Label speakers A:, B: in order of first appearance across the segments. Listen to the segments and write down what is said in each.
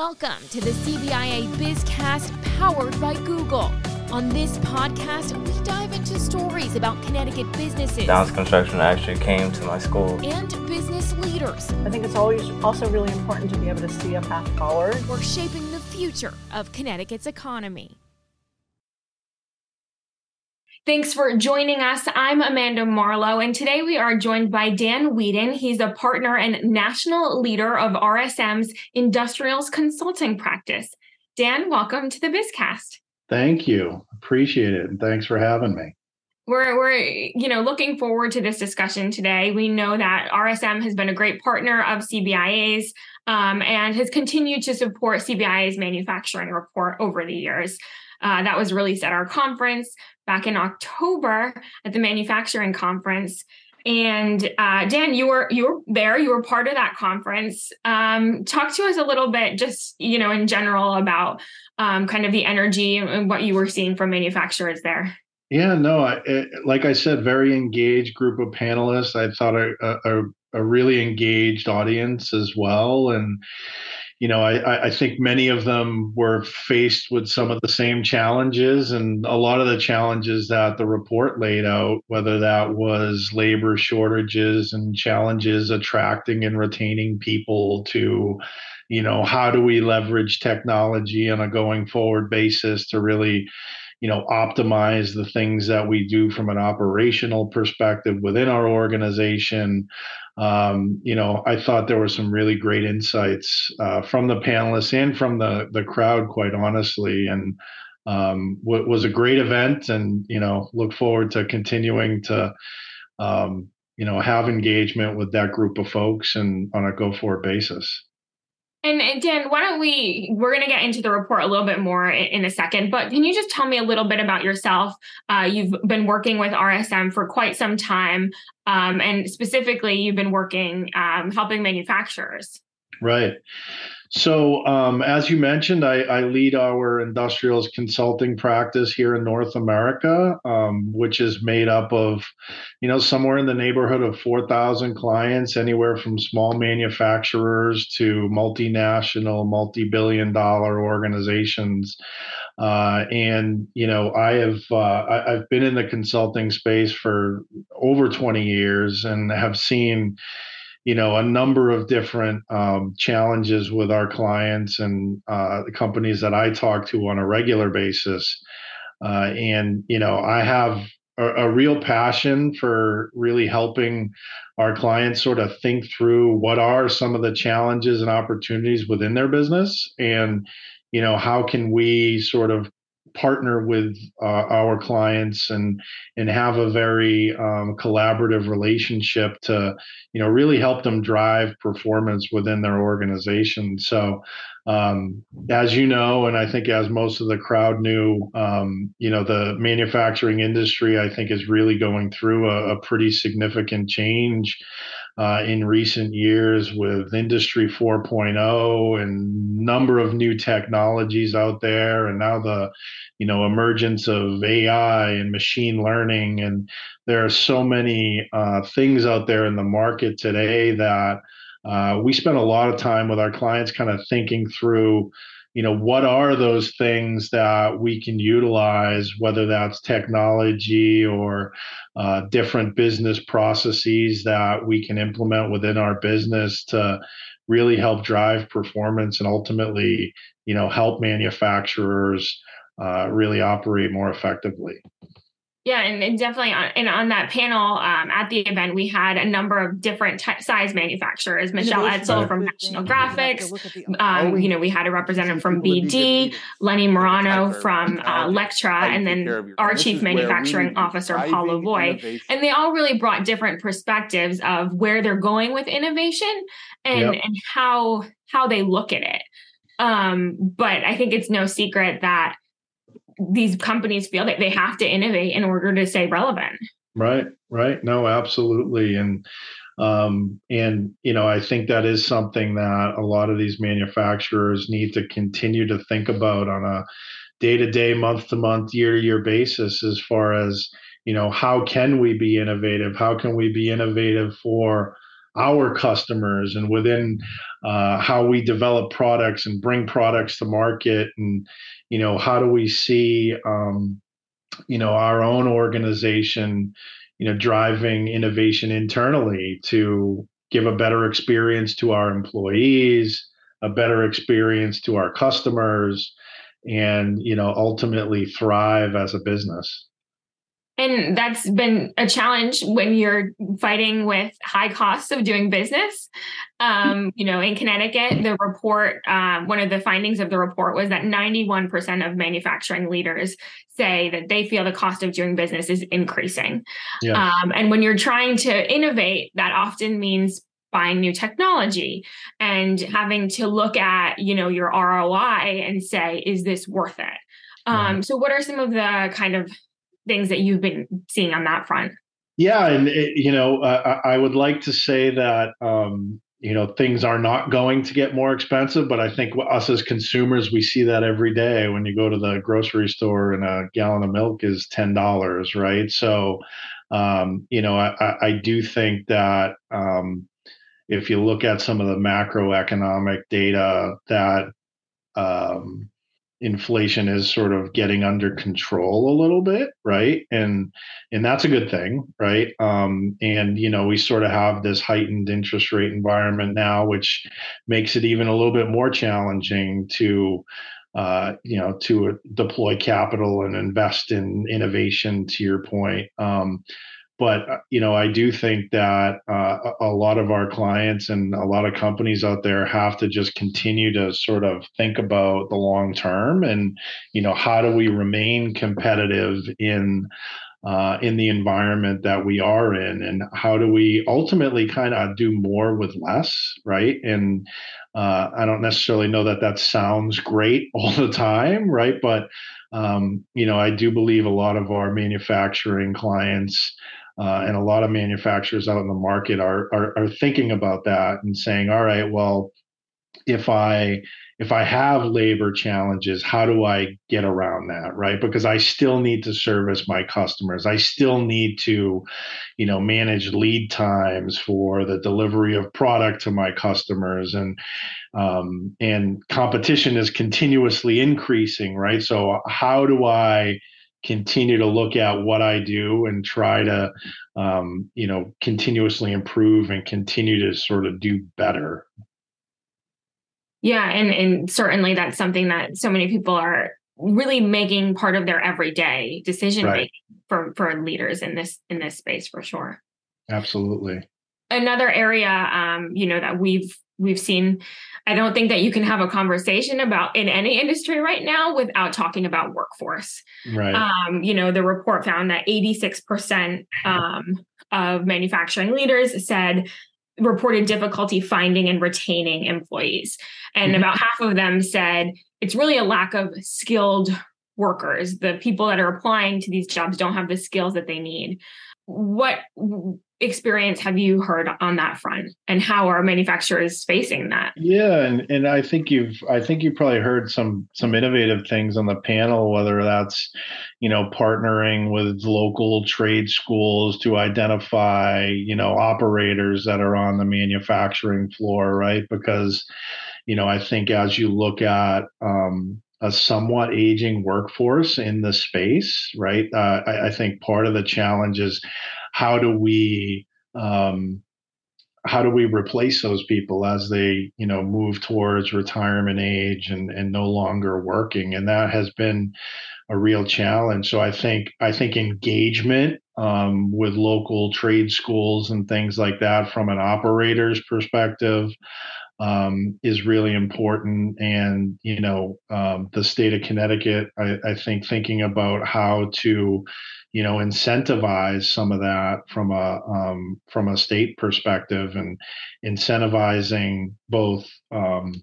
A: Welcome to the CBIA Bizcast powered by Google. On this podcast, we dive into stories about Connecticut businesses.
B: Downs Construction actually came to my school.
A: And business leaders.
C: I think it's always also really important to be able to see a path forward.
A: We're shaping the future of Connecticut's economy.
D: Thanks for joining us. I'm Amanda Marlowe, and today we are joined by Dan Wheadon. He's a partner and national leader of RSM's Industrials Consulting practice. Dan, welcome to the Bizcast.
E: Thank you. Appreciate it. And thanks for having me.
D: We're, we're you know looking forward to this discussion today. We know that RSM has been a great partner of CBIA's um, and has continued to support CBIA's manufacturing report over the years. Uh, that was released at our conference back in October at the manufacturing conference. And uh, Dan, you were you were there. You were part of that conference. Um, talk to us a little bit, just you know, in general, about um, kind of the energy and what you were seeing from manufacturers there.
E: Yeah, no, I, it, like I said, very engaged group of panelists. I thought a, a, a really engaged audience as well, and you know, I, I think many of them were faced with some of the same challenges and a lot of the challenges that the report laid out, whether that was labor shortages and challenges attracting and retaining people to, you know, how do we leverage technology on a going forward basis to really you know optimize the things that we do from an operational perspective within our organization. Um, you know i thought there were some really great insights uh, from the panelists and from the the crowd quite honestly. And um, was a great event and you know look forward to continuing to um, you know have engagement with that group of folks and on a go forward basis
D: and, Dan, why don't we? We're going to get into the report a little bit more in, a second, but can you just tell me a little bit about yourself? Uh, you've been working with RSM for quite some time, um, and specifically, you've been working um, helping manufacturers.
E: Right. So, um, as you mentioned, I, I, lead our industrials consulting practice here in North America, um, which is made up of, you know, somewhere in the neighborhood of 4,000 clients, anywhere from small manufacturers to multinational, multi billion dollar organizations. Uh, and, you know, I have, uh, I, I've been in the consulting space for over 20 years and have seen, you know a number of different um, challenges with our clients and uh, the companies that I talk to on a regular basis. Uh, and you know, I have a, a, real passion for really helping our clients sort of think through what are some of the challenges and opportunities within their business, and you know, how can we sort of partner with uh, our clients and and have a very um, collaborative relationship to you know really help them drive performance within their organization. So um, as you know and i think as most of the crowd knew um, you know the manufacturing industry i think is really going through a, a pretty significant change uh, in recent years with Industry 4.0 and number of new technologies out there, and now the you know emergence of AI and machine learning, and there are so many uh, things out there in the market today that uh, we spend a lot of time with our clients, kind of thinking through you know what are those things that we can utilize whether that's technology or uh, different business processes that we can implement within our business to really help drive performance and ultimately you know help manufacturers uh, really operate more effectively
D: yeah, and, and definitely on, and on that panel um, at the event, we had a number of different t- size manufacturers. Michelle Edsel from National Graphics. Um, you know, we had a representative from BD, Lenny Morano from uh, Lectra, and then our chief manufacturing officer, Paul Lavoie. And they all really brought different perspectives of where they're going with innovation and, and how how they look at it. Um, but I think it's no secret that these companies feel that they have to innovate in order to stay relevant.
E: Right, right. No, absolutely. And um, and you know, I think that is something that a lot of these manufacturers need to continue to think about on a day-to-day, month-to-month, year-to-year basis as far as, you know, how can we be innovative? How can we be innovative for our customers and within uh, how we develop products and bring products to market and you know how do we see um, you know our own organization you know driving innovation internally to give a better experience to our employees a better experience to our customers and you know ultimately thrive as a business
D: and that's been a challenge when you're fighting with high costs of doing business. Um, you know, in Connecticut, the report, uh, one of the findings of the report was that 91% of manufacturing leaders say that they feel the cost of doing business is increasing. Yeah. Um, and when you're trying to innovate, that often means buying new technology and having to look at you know your roi and say is this worth it um, so what are some of the kind of things that you've been seeing on that front?
E: Yeah, and it, you know, uh, I would like to say that um, you know things are not going to get more expensive, but I think us as consumers, we see that every day when you go to the grocery store and a gallon of milk is ten dollars, right? So, um, you know, I, I do think that um, if you look at some of the macroeconomic data that um, inflation is sort of getting under control a little bit right and and that's a good thing right um and you know we sort of have this heightened interest rate environment now which makes it even a little bit more challenging to uh, you know, to deploy capital and invest in innovation. To your point, um, but uh, you know i do think that uh, a lot of our clients and a lot of companies out there have to just continue to sort of think about the long term and you know how do we remain competitive in uh, in the environment that we are in? And how do we ultimately kind of do more with less right? And uh, i don't necessarily know that that sounds great all the time right? But um, you know i do believe a lot of our manufacturing clients uh, and a lot of manufacturers out in the market are, are, are thinking about that and saying, all right, well, if I if I have labor challenges, how do I get around that, right? Because I still need to service my customers. I still need to, you know, manage lead times for the delivery of product to my customers, and um, and competition is continuously increasing, right? So how do I continue to look at what I do and try to, um, you know, continuously improve and continue to sort of do better.
D: Yeah, and and certainly that's something that so many people are really making part of their everyday decision right. making for for leaders in this in this space for sure.
E: Absolutely.
D: Another area, um, you know, that we've we've seen i don't think that you can have a conversation about in any industry right now without talking about workforce.
E: Right.
D: Um, you know the report found that 86% um, of manufacturing leaders said reported difficulty finding and retaining employees. And mm-hmm. about half of them said it's really a lack of skilled workers. The people that are applying to these jobs don't have the skills that they need. What experience have you heard on that front and how are manufacturers facing that
E: yeah and, and i think you've i think you probably heard some some innovative things on the panel whether that's you know partnering with local trade schools to identify you know operators that are on the manufacturing floor right because you know i think as you look at um, a somewhat aging workforce in the space, right? Uh, I, I, think part of the challenge is how do we um, how do we replace those people as they you know move towards retirement age and and no longer working, and that has been a real challenge. So I think I think engagement um, with local trade schools and things like that from an operator's perspective um, is really important. And, you know, um, the state of Connecticut, I, I, think thinking about how to, you know, incentivize some of that from a um, from a state perspective and incentivizing both um,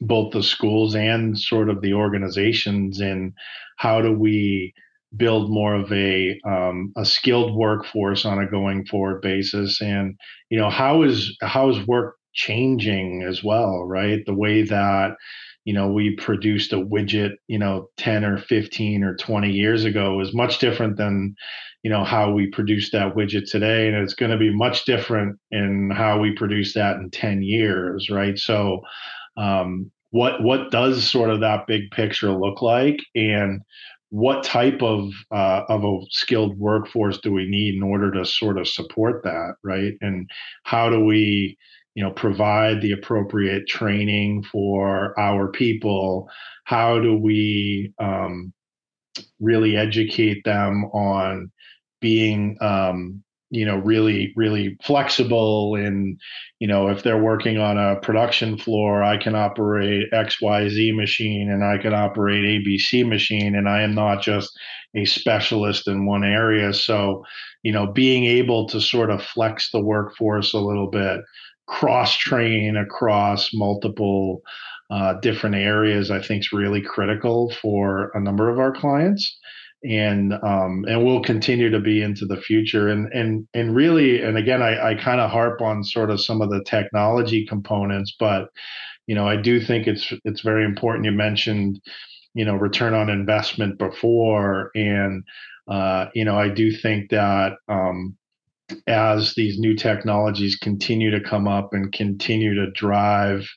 E: both the schools and sort of the organizations in how do we build more of a um, a skilled workforce on a going forward basis. And you know how is how is work changing as well, right? The way that you know we produced a widget you know 10 or 15 or 20 years ago is much different than you know how we produce that widget today and it's going to be much different in how we produce that in 10 years right so um, what what does sort of that big picture look like and what type of uh, of a skilled workforce do we need in order to sort of support that right and how do we you know provide the appropriate training for our people how do we um, really educate them on being um, you know really really flexible and you know if they're working on a production floor i can operate xyz machine and i can operate abc machine and i am not just a specialist in one area. So you know being able to sort of flex the workforce a little bit cross train across multiple uh, different areas i think is really critical for a number of our clients and um, and will continue to be into the future. And and and really, and again, I, I kind of harp on sort of some of the technology components, but you know, I do think it's it's very important. You mentioned, you know, return on investment before, and uh, you know, I do think that. Um, as these new technologies continue to come up and continue to drive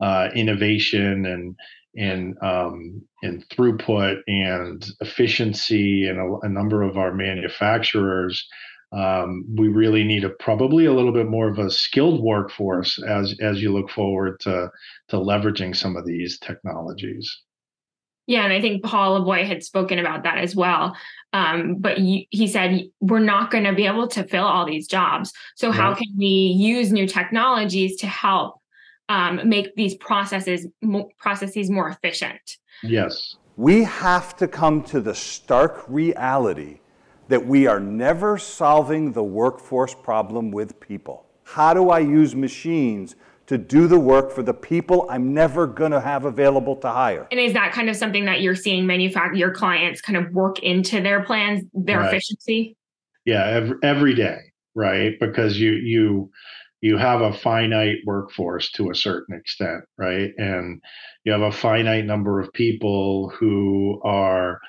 E: uh, innovation and in um, in throughput and efficiency and a, a number of our manufacturers um, we really need a probably a little bit more of a skilled workforce as as you look forward to to leveraging some of these technologies.
D: Yeah and i think paul lavoie had spoken about that as well um, but he, he said we're not going to be able to fill all these jobs so how can we use new technologies to help um, make these processes mo- processes more efficient.
E: Yes.
F: We have to come to the stark reality that we are never solving the workforce problem with people. How do I use machines to do the work for the people I'm never going to have available to hire?
D: And is that kind of something that you're seeing manufacture your clients kind of work into their plans, their right. efficiency?
E: Yeah, every, every day, right? Because you you you have a finite workforce to a certain extent, right? And you have a finite number of people who are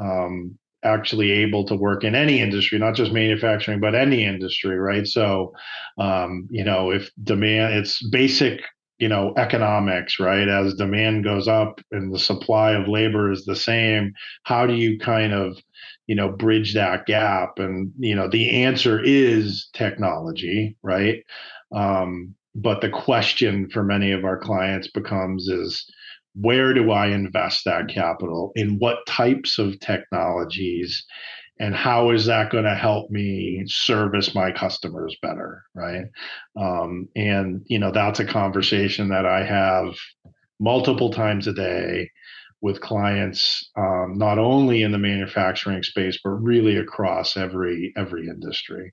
E: um, actually able to work in any industry, not just manufacturing, but any industry, right? So, um, you know, if demand, it's basic, you know, economics, right? As demand goes up and the supply of labor is the same, how do you kind of you know bridge that gap and you know the answer is technology right um, but the question for many of our clients becomes is where do i invest that capital? In what types of technologies? And how is that going to help me service my customers better right? Um, and you know that's a conversation that i have multiple times a day with clients um, not only in the manufacturing space but really across every every industry.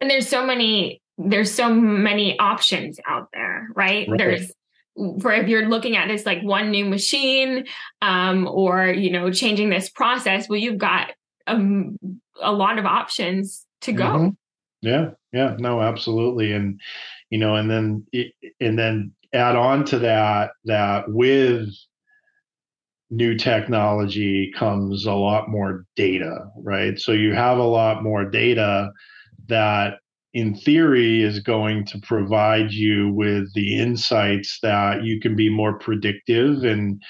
D: And there's so many there's so many options out there right, right. there's for if you're looking at this like one new machine um, or you know changing this process well you've got um, a lot of options to go mm-hmm.
E: yeah yeah no absolutely and you know and then and then add on to that that with new technology comes a lot more data, right? So you have a lot more data that in theory is going to provide you with the insights that you can be more predictive and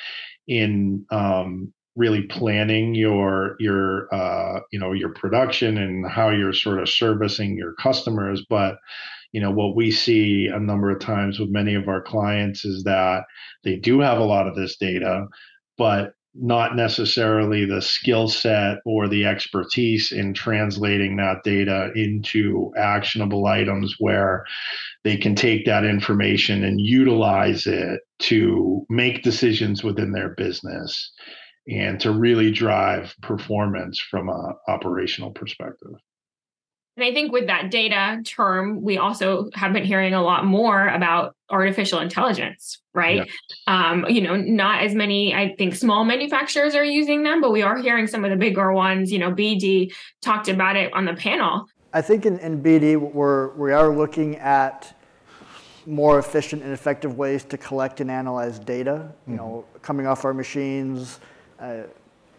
E: in um, really planning your your uh, you know your production and how you're sort of servicing your customers. But you know what we see a number of times with many of our clients is that they do have a lot of this data but not necessarily the skill set or the expertise in translating that data into actionable items where they can take that information and utilize it to make decisions within their business and to really drive performance from an operational perspective.
D: And I think with that data term, we also have been hearing a lot more about artificial intelligence, right? Yeah. Um, you know, not as many, I think, small manufacturers are using them, but we are hearing some of the bigger ones. You know, BD talked about it on the panel.
G: I think in, in BD, we're, we are looking at more efficient and effective ways to collect and analyze data. You know, coming off our machines, uh,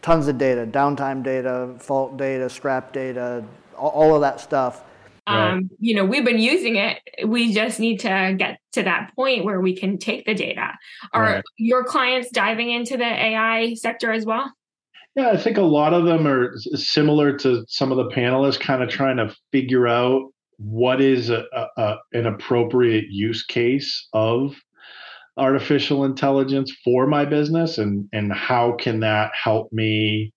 G: tons of data, downtime data, fault data, scrap data, all, all of that stuff.
D: Um, you know, we've been using it. We just need to get to that point where we can take the data. Are
E: Right.
D: your clients diving into the AI sector as well?
E: Yeah, I think a lot of them are similar to some of the panelists, kind of trying to figure out what is a, a, a, an appropriate use case of artificial intelligence for my business, and and how can that help me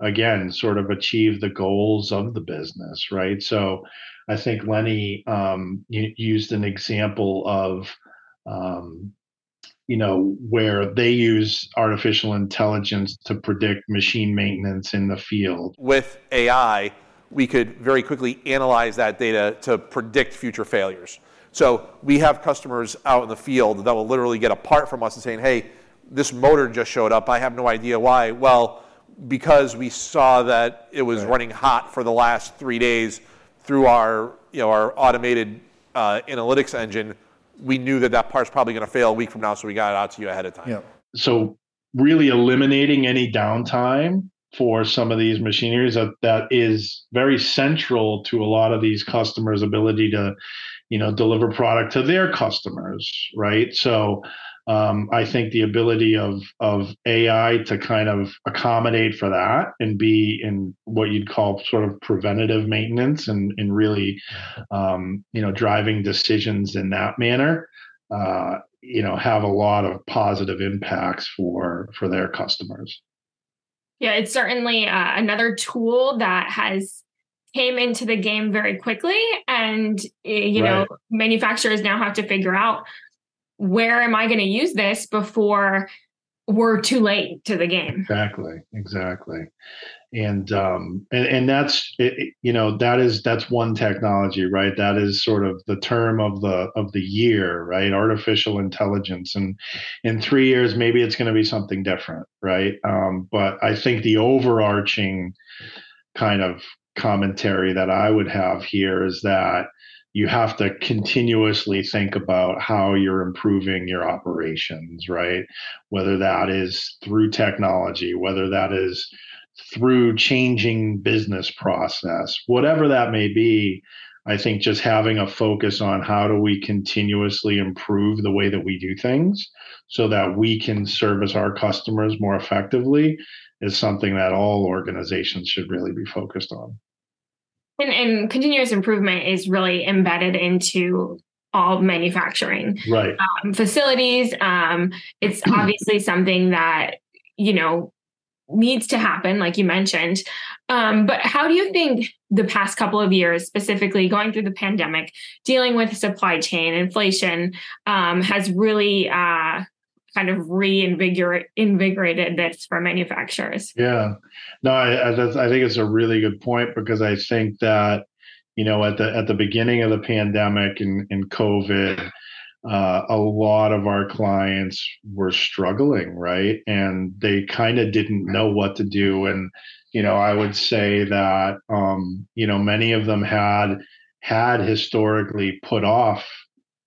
E: again sort of achieve the goals of the business, right? So, I think Lenny um, used an example of. Um, you know, where they use artificial intelligence to predict machine maintenance in the field.
H: with AI, we could very quickly analyze that data to predict future failures. So we have customers out in the field that will literally get a part from us and saying, "Hey, this motor just showed up. I have no idea why." Well, because we saw that it was running hot for the last three days through our, you know, our automated uh, analytics engine, we knew that that part's probably going to fail a week from now, so we got it out to you ahead of time.
F: Yeah.
E: So, really eliminating any downtime for some of these machineries that, that is very central to a lot of these customers' ability to, you know, deliver product to their customers, right? So, um, I think the ability of of AI to kind of accommodate for that and be in what you'd call sort of preventative maintenance and and really, um, you know, driving decisions in that manner, uh, you know, have a lot of positive impacts for for their customers.
D: Yeah, it's certainly uh, another tool that has came into the game very quickly, and uh, you know, manufacturers now have to figure out where am I going to use this before we're too late to the game.
E: Exactly, exactly, and um, and and that's it, you know that is that's one technology, right? That is sort of the term of the of the year, right? Artificial intelligence, and in three years maybe it's going to be something different, right? Um, but I think the overarching kind of commentary that I would have here is that you have to continuously think about how you're improving your operations, right? Whether that is through technology, whether that is through changing business process, whatever that may be. I think just having a focus on how do we continuously improve the way that we do things so that we can service our customers more effectively is something that all organizations should really be focused on.
D: And, and continuous improvement is really embedded into all manufacturing
E: Right.
D: um, facilities. Um, it's obviously something that you know needs to happen, like you mentioned. Um, but how do you think the past couple of years, specifically going through the pandemic, dealing with supply chain inflation, um, has really uh, kind of reinvigorate invigorated this for manufacturers?
E: Yeah, no, I, I, I think it's a really good point because I think that you know at the at the beginning of the pandemic and, and COVID, uh, a lot of our clients were struggling, right, and they kind of didn't know what to do, and you know I would say that um, you know many of them had had historically put off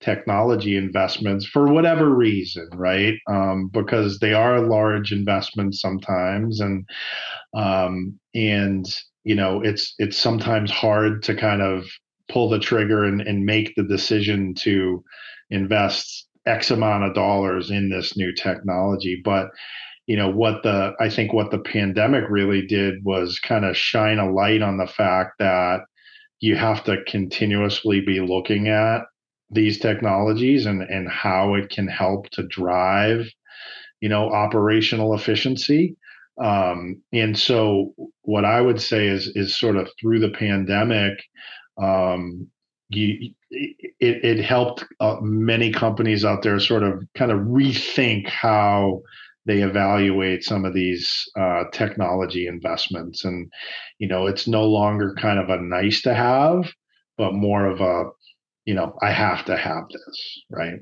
E: technology investments for whatever reason, right? Um, because they are large investments sometimes, and um, and you know it's it's sometimes hard to kind of pull the trigger and, and make the decision to invest X amount of dollars in this new technology, but you know what the I think what the pandemic really did was kind of shine a light on the fact that you have to continuously be looking at these technologies and and how it can help to drive you know operational efficiency. Um, and so what i would say is is sort of through the pandemic um, you, it, it helped uh, many companies out there sort of kind of rethink how they evaluate some of these uh, technology investments. And you know it's no longer kind of a nice to have but more of a you know i have to have this right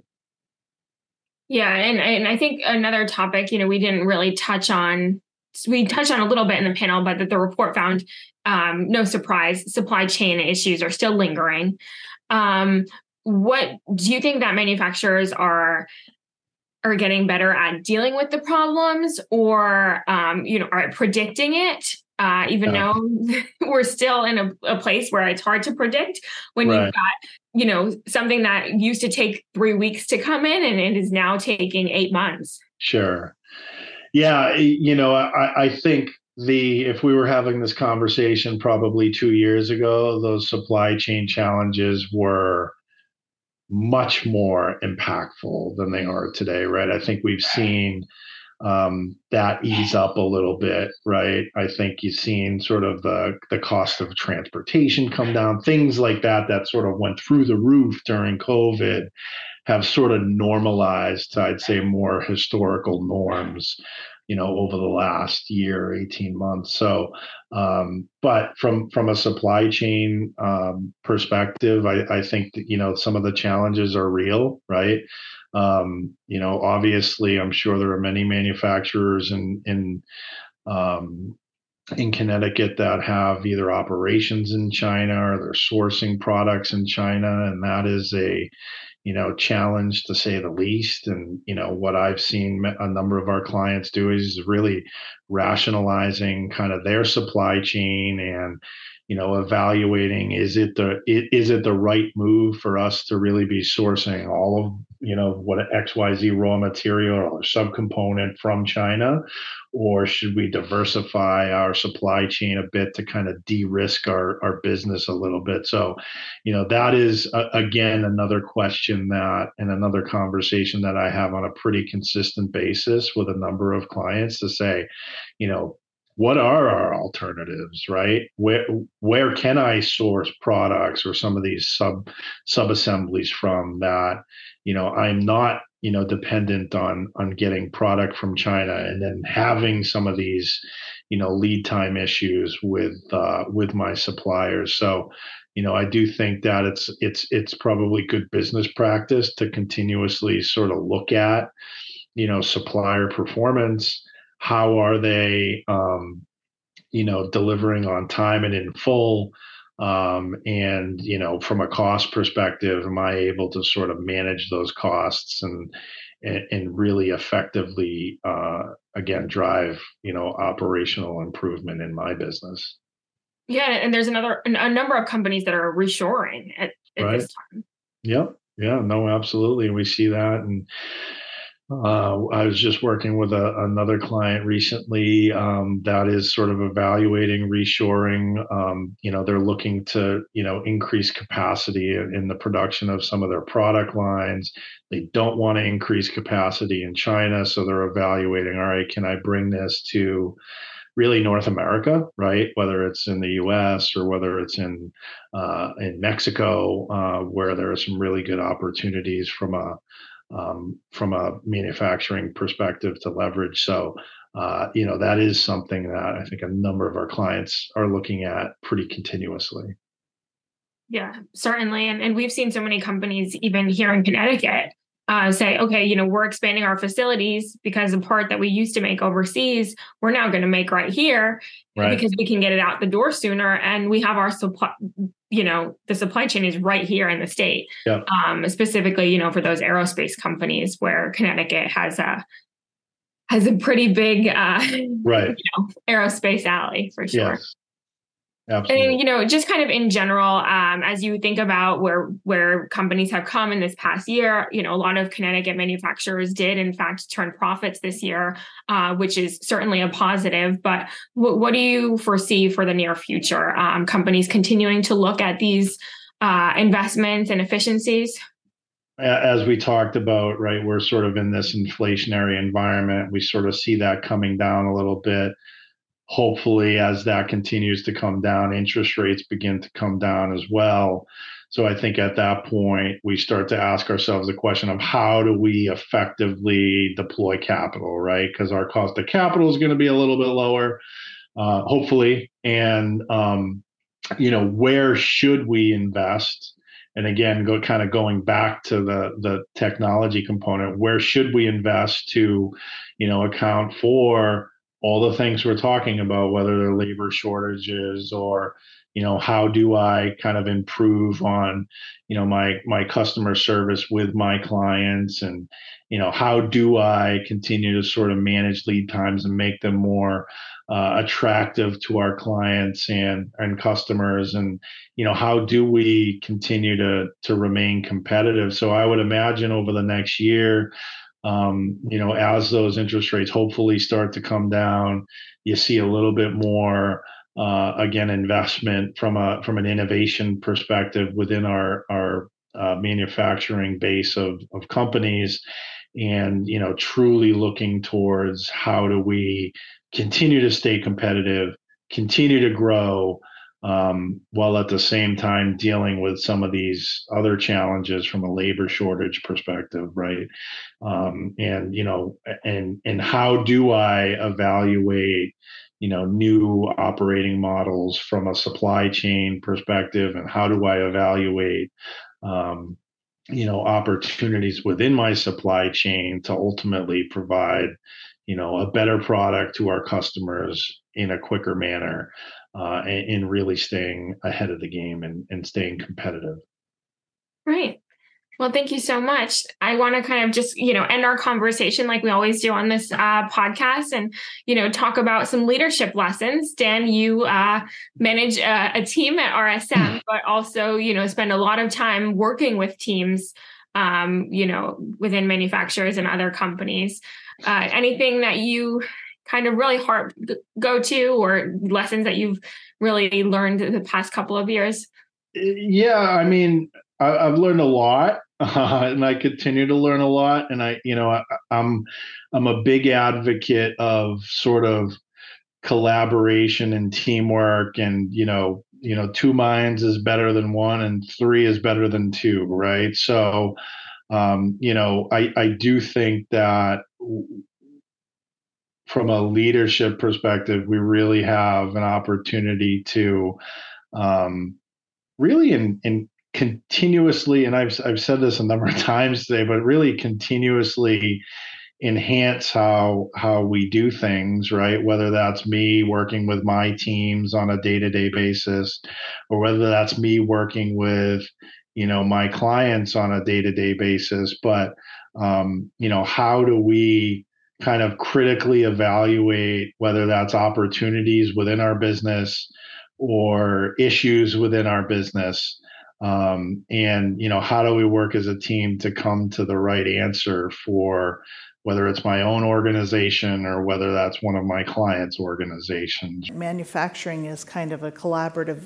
D: Yeah, and and I think another topic, you know, we didn't really touch on. We touched on a little bit in the panel, but that the report found, um, no surprise, supply chain issues are still lingering. Um, what do you think that manufacturers are are getting better at dealing with the problems or um, you know are predicting it uh, even yeah. though we're still in a, a, place where it's hard to predict when right. you've got you know something that used to take three weeks to come in and it is now taking eight months
E: sure yeah you know i, I think the if we were having this conversation probably two years ago those supply chain challenges were much more impactful than they are today right i think we've seen um, that ease up a little bit, right? I think you've seen sort of the the cost of transportation come down, things like that that sort of went through the roof during COVID have sort of normalized, I'd say, more historical norms, you know, over the last year, 18 months. So, um, but from from a supply chain um, perspective, I, I think that, you know, some of the challenges are real, right? Um, you know, obviously, I'm sure there are many manufacturers in in um, in Connecticut that have either operations in China or they're sourcing products in China, and that is a you know challenge to say the least. And you know what I've seen a number of our clients do is really rationalizing kind of their supply chain and you know evaluating is it the is it the right move for us to really be sourcing all of you know what xyz raw material or subcomponent from china? Or should we diversify our supply chain a bit to kind of de-risk our, our business a little bit? So you know that is again another question that and another conversation that i have on a pretty consistent basis with a number of clients to say you know what are our alternatives right? Where where can i source products or some of these sub sub assemblies from that you know i'm not you know dependent on on getting product from china and then having some of these you know lead time issues with uh, with my suppliers. So you know i do think that it's it's it's probably good business practice to continuously sort of look at you know supplier performance how are they um, you know delivering on time and in full? Um, and you know from a cost perspective am i able to sort of manage those costs and and, and really effectively uh, again drive you know operational improvement in my business?
D: Yeah and there's another a number of companies that are reshoring at, at right. this time.
E: Yep. Yeah no absolutely. We see that and uh, I was just working with a, another client recently um, that is sort of evaluating reshoring. Um, you know, they're looking to you know increase capacity in, the production of some of their product lines. They don't want to increase capacity in China, so they're evaluating. All right, can I bring this to really North America, right? Whether it's in the U.S. or whether it's in uh, in Mexico, uh, where there are some really good opportunities from a um, from a manufacturing perspective to leverage. So, uh, you know, that is something that I think a number of our clients are looking at pretty continuously.
D: Yeah, certainly. And, and we've seen so many companies, even here in Connecticut, uh, say, okay, you know, we're expanding our facilities because the part that we used to make overseas, we're now going to make right here right. because we can get it out the door sooner. And we have our supply, you know, the supply chain is right here in the state. Yep. Um, specifically, you know, for those aerospace companies where Connecticut has a has a pretty big uh, right you know, aerospace alley for sure. Yes. Absolutely. And you know, just kind of in general, um, as you think about where where companies have come in this past year, you know, a lot of Connecticut manufacturers did in fact turn profits this year, uh, which is certainly a positive. But w- what do you foresee for the near future? Um, companies continuing to look at these uh, investments and efficiencies.
E: As we talked about, right, we're sort of in this inflationary environment. We sort of see that coming down a little bit hopefully as that continues to come down interest rates begin to come down as well. So i think at that point we start to ask ourselves the question of how do we effectively deploy capital right? Because our cost of capital is going to be a little bit lower uh, hopefully. And um, you know where should we invest? And again go kind of going back to the the technology component where should we invest to you know account for all the things we're talking about, whether they're labor shortages or you know how do i kind of improve on you know my my customer service with my clients and you know how do i continue to sort of manage lead times and make them more uh, attractive to our clients and and customers? And you know how do we continue to to remain competitive? So i would imagine over the next year um, you know as those interest rates hopefully start to come down you see a little bit more uh, again investment from a from an innovation perspective within our our uh, manufacturing base of of companies and you know truly looking towards how do we continue to stay competitive continue to grow um, while at the same time dealing with some of these other challenges from a labor shortage perspective right? Um, and you know and and how do i evaluate you know new operating models from a supply chain perspective? And how do i evaluate um, you know opportunities within my supply chain to ultimately provide you know a better product to our customers in a quicker manner uh, and, and really staying ahead of the game and, and staying competitive
D: right well, thank you so much. I want to kind of just, you know, end our conversation like we always do on this uh, podcast and, you know, talk about some leadership lessons. Dan, you uh, manage a, a, team at RSM, but also, you know, spend a lot of time working with teams, um, you know, within manufacturers and other companies. Uh, anything that you kind of really hard go to or lessons that you've really learned the past couple of years?
E: Yeah, I mean, I, have learned a lot, uh, and I continue to learn a lot. And I, you know, I, I'm I'm a big advocate of sort of collaboration and teamwork, and you know, you know, two minds is better than one, and three is better than two, right? So, um, you know, I I do think that from a leadership perspective, we really have an opportunity to um, really in, in continuously, and I've I've said this a number of times today, but really continuously enhance how how we do things right? Whether that's me working with my teams on a day-to-day basis or whether that's me working with you know my clients on a day-to-day basis. But um, you know how do we kind of critically evaluate whether that's opportunities within our business or issues within our business. Um, and you know how do we work as a team to come to the right answer for whether it's my own organization or whether that's one of my clients organizations?
C: Manufacturing is kind of a collaborative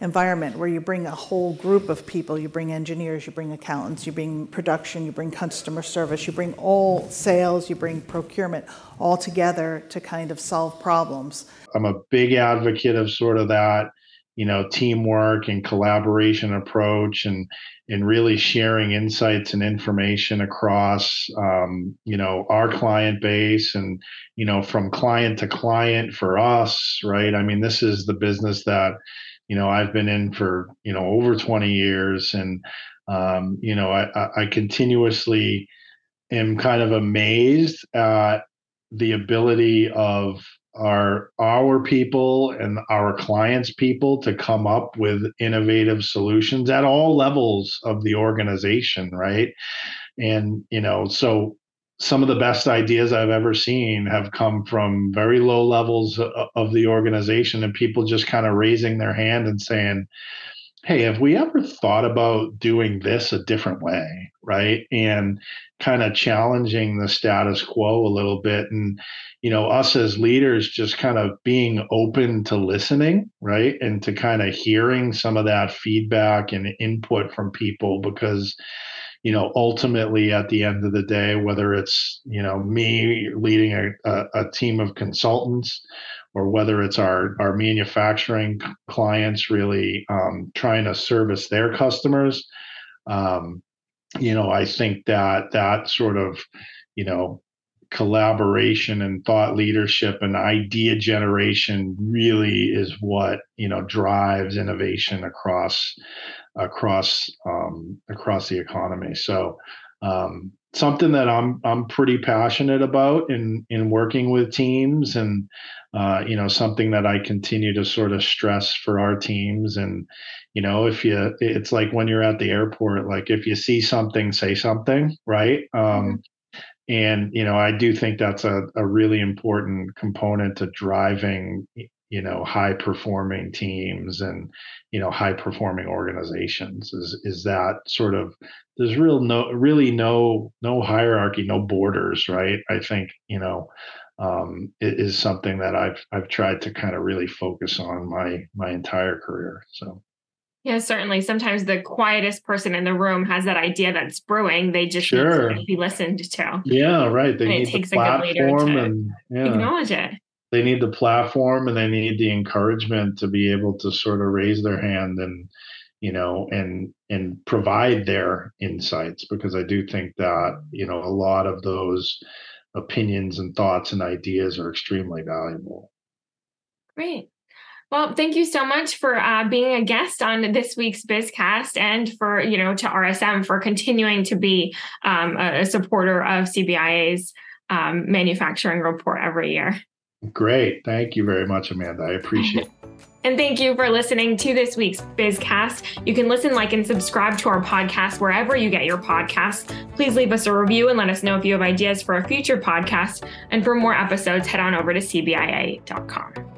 C: environment where you bring a whole group of people. You bring engineers you bring accountants you bring production you bring customer service you bring all sales you bring procurement all together to kind of solve problems.
E: I'm a big advocate of sort of that you know teamwork and collaboration approach and and really sharing insights and information across um, you know our client base and you know from client to client for us right? I mean this is the business that you know i've been in for you know over 20 years and um, you know I, I continuously am kind of amazed at the ability of our our people and our clients people to come up with innovative solutions at all levels of the organization right? And you know so some of the best ideas i've ever seen have come from very low levels of the organization and people just kind of raising their hand and saying hey, have we ever thought about doing this a different way? Right. And kind of challenging the status quo a little bit. And, you know, us as leaders just kind of being open to listening, right. And to kind of hearing some of that feedback and input from people because, you know, ultimately at the end of the day, whether it's, you know, me leading a, a, a team of consultants, or whether it's our our manufacturing clients really um, trying to service their customers. Um, you know, I think that that sort of, you know, collaboration and thought leadership and idea generation really is what you know drives innovation across across um, across the economy. So um, something that I'm I'm pretty passionate about in in working with teams and uh, you know something that I continue to sort of stress for our teams and you know if you it's like when you're at the airport like if you see something say something right um, mm-hmm. and you know I do think that's a, a really important component to driving you know high performing teams and you know high performing organizations is is that sort of there's real no really no no hierarchy no borders right i think you know um, it is something that i've i've tried to kind of really focus on my my entire career so
D: yeah, certainly. Sometimes the quietest person in the room has that idea that's brewing. They just sure. need to be listened to.
E: Yeah, right. They and need it takes the platform a good leader to and, yeah.
D: acknowledge it
E: they need the platform and they need the encouragement to be able to sort of raise their hand and you know and and provide their insights because i do think that you know a lot of those opinions and thoughts and ideas are extremely valuable
D: great well, thank you so much for uh, being a guest on this week's BizCast and for, you know, to RSM for continuing to be um, a, supporter of CBIA's um, manufacturing report every year.
E: Great. Thank you very much, Amanda. I appreciate it.
D: And thank you for listening to this week's BizCast. You can listen, like, and subscribe to our podcast wherever you get your podcasts. Please leave us a review and let us know if you have ideas for a future podcast. And for more episodes, head on over to CBIA.com.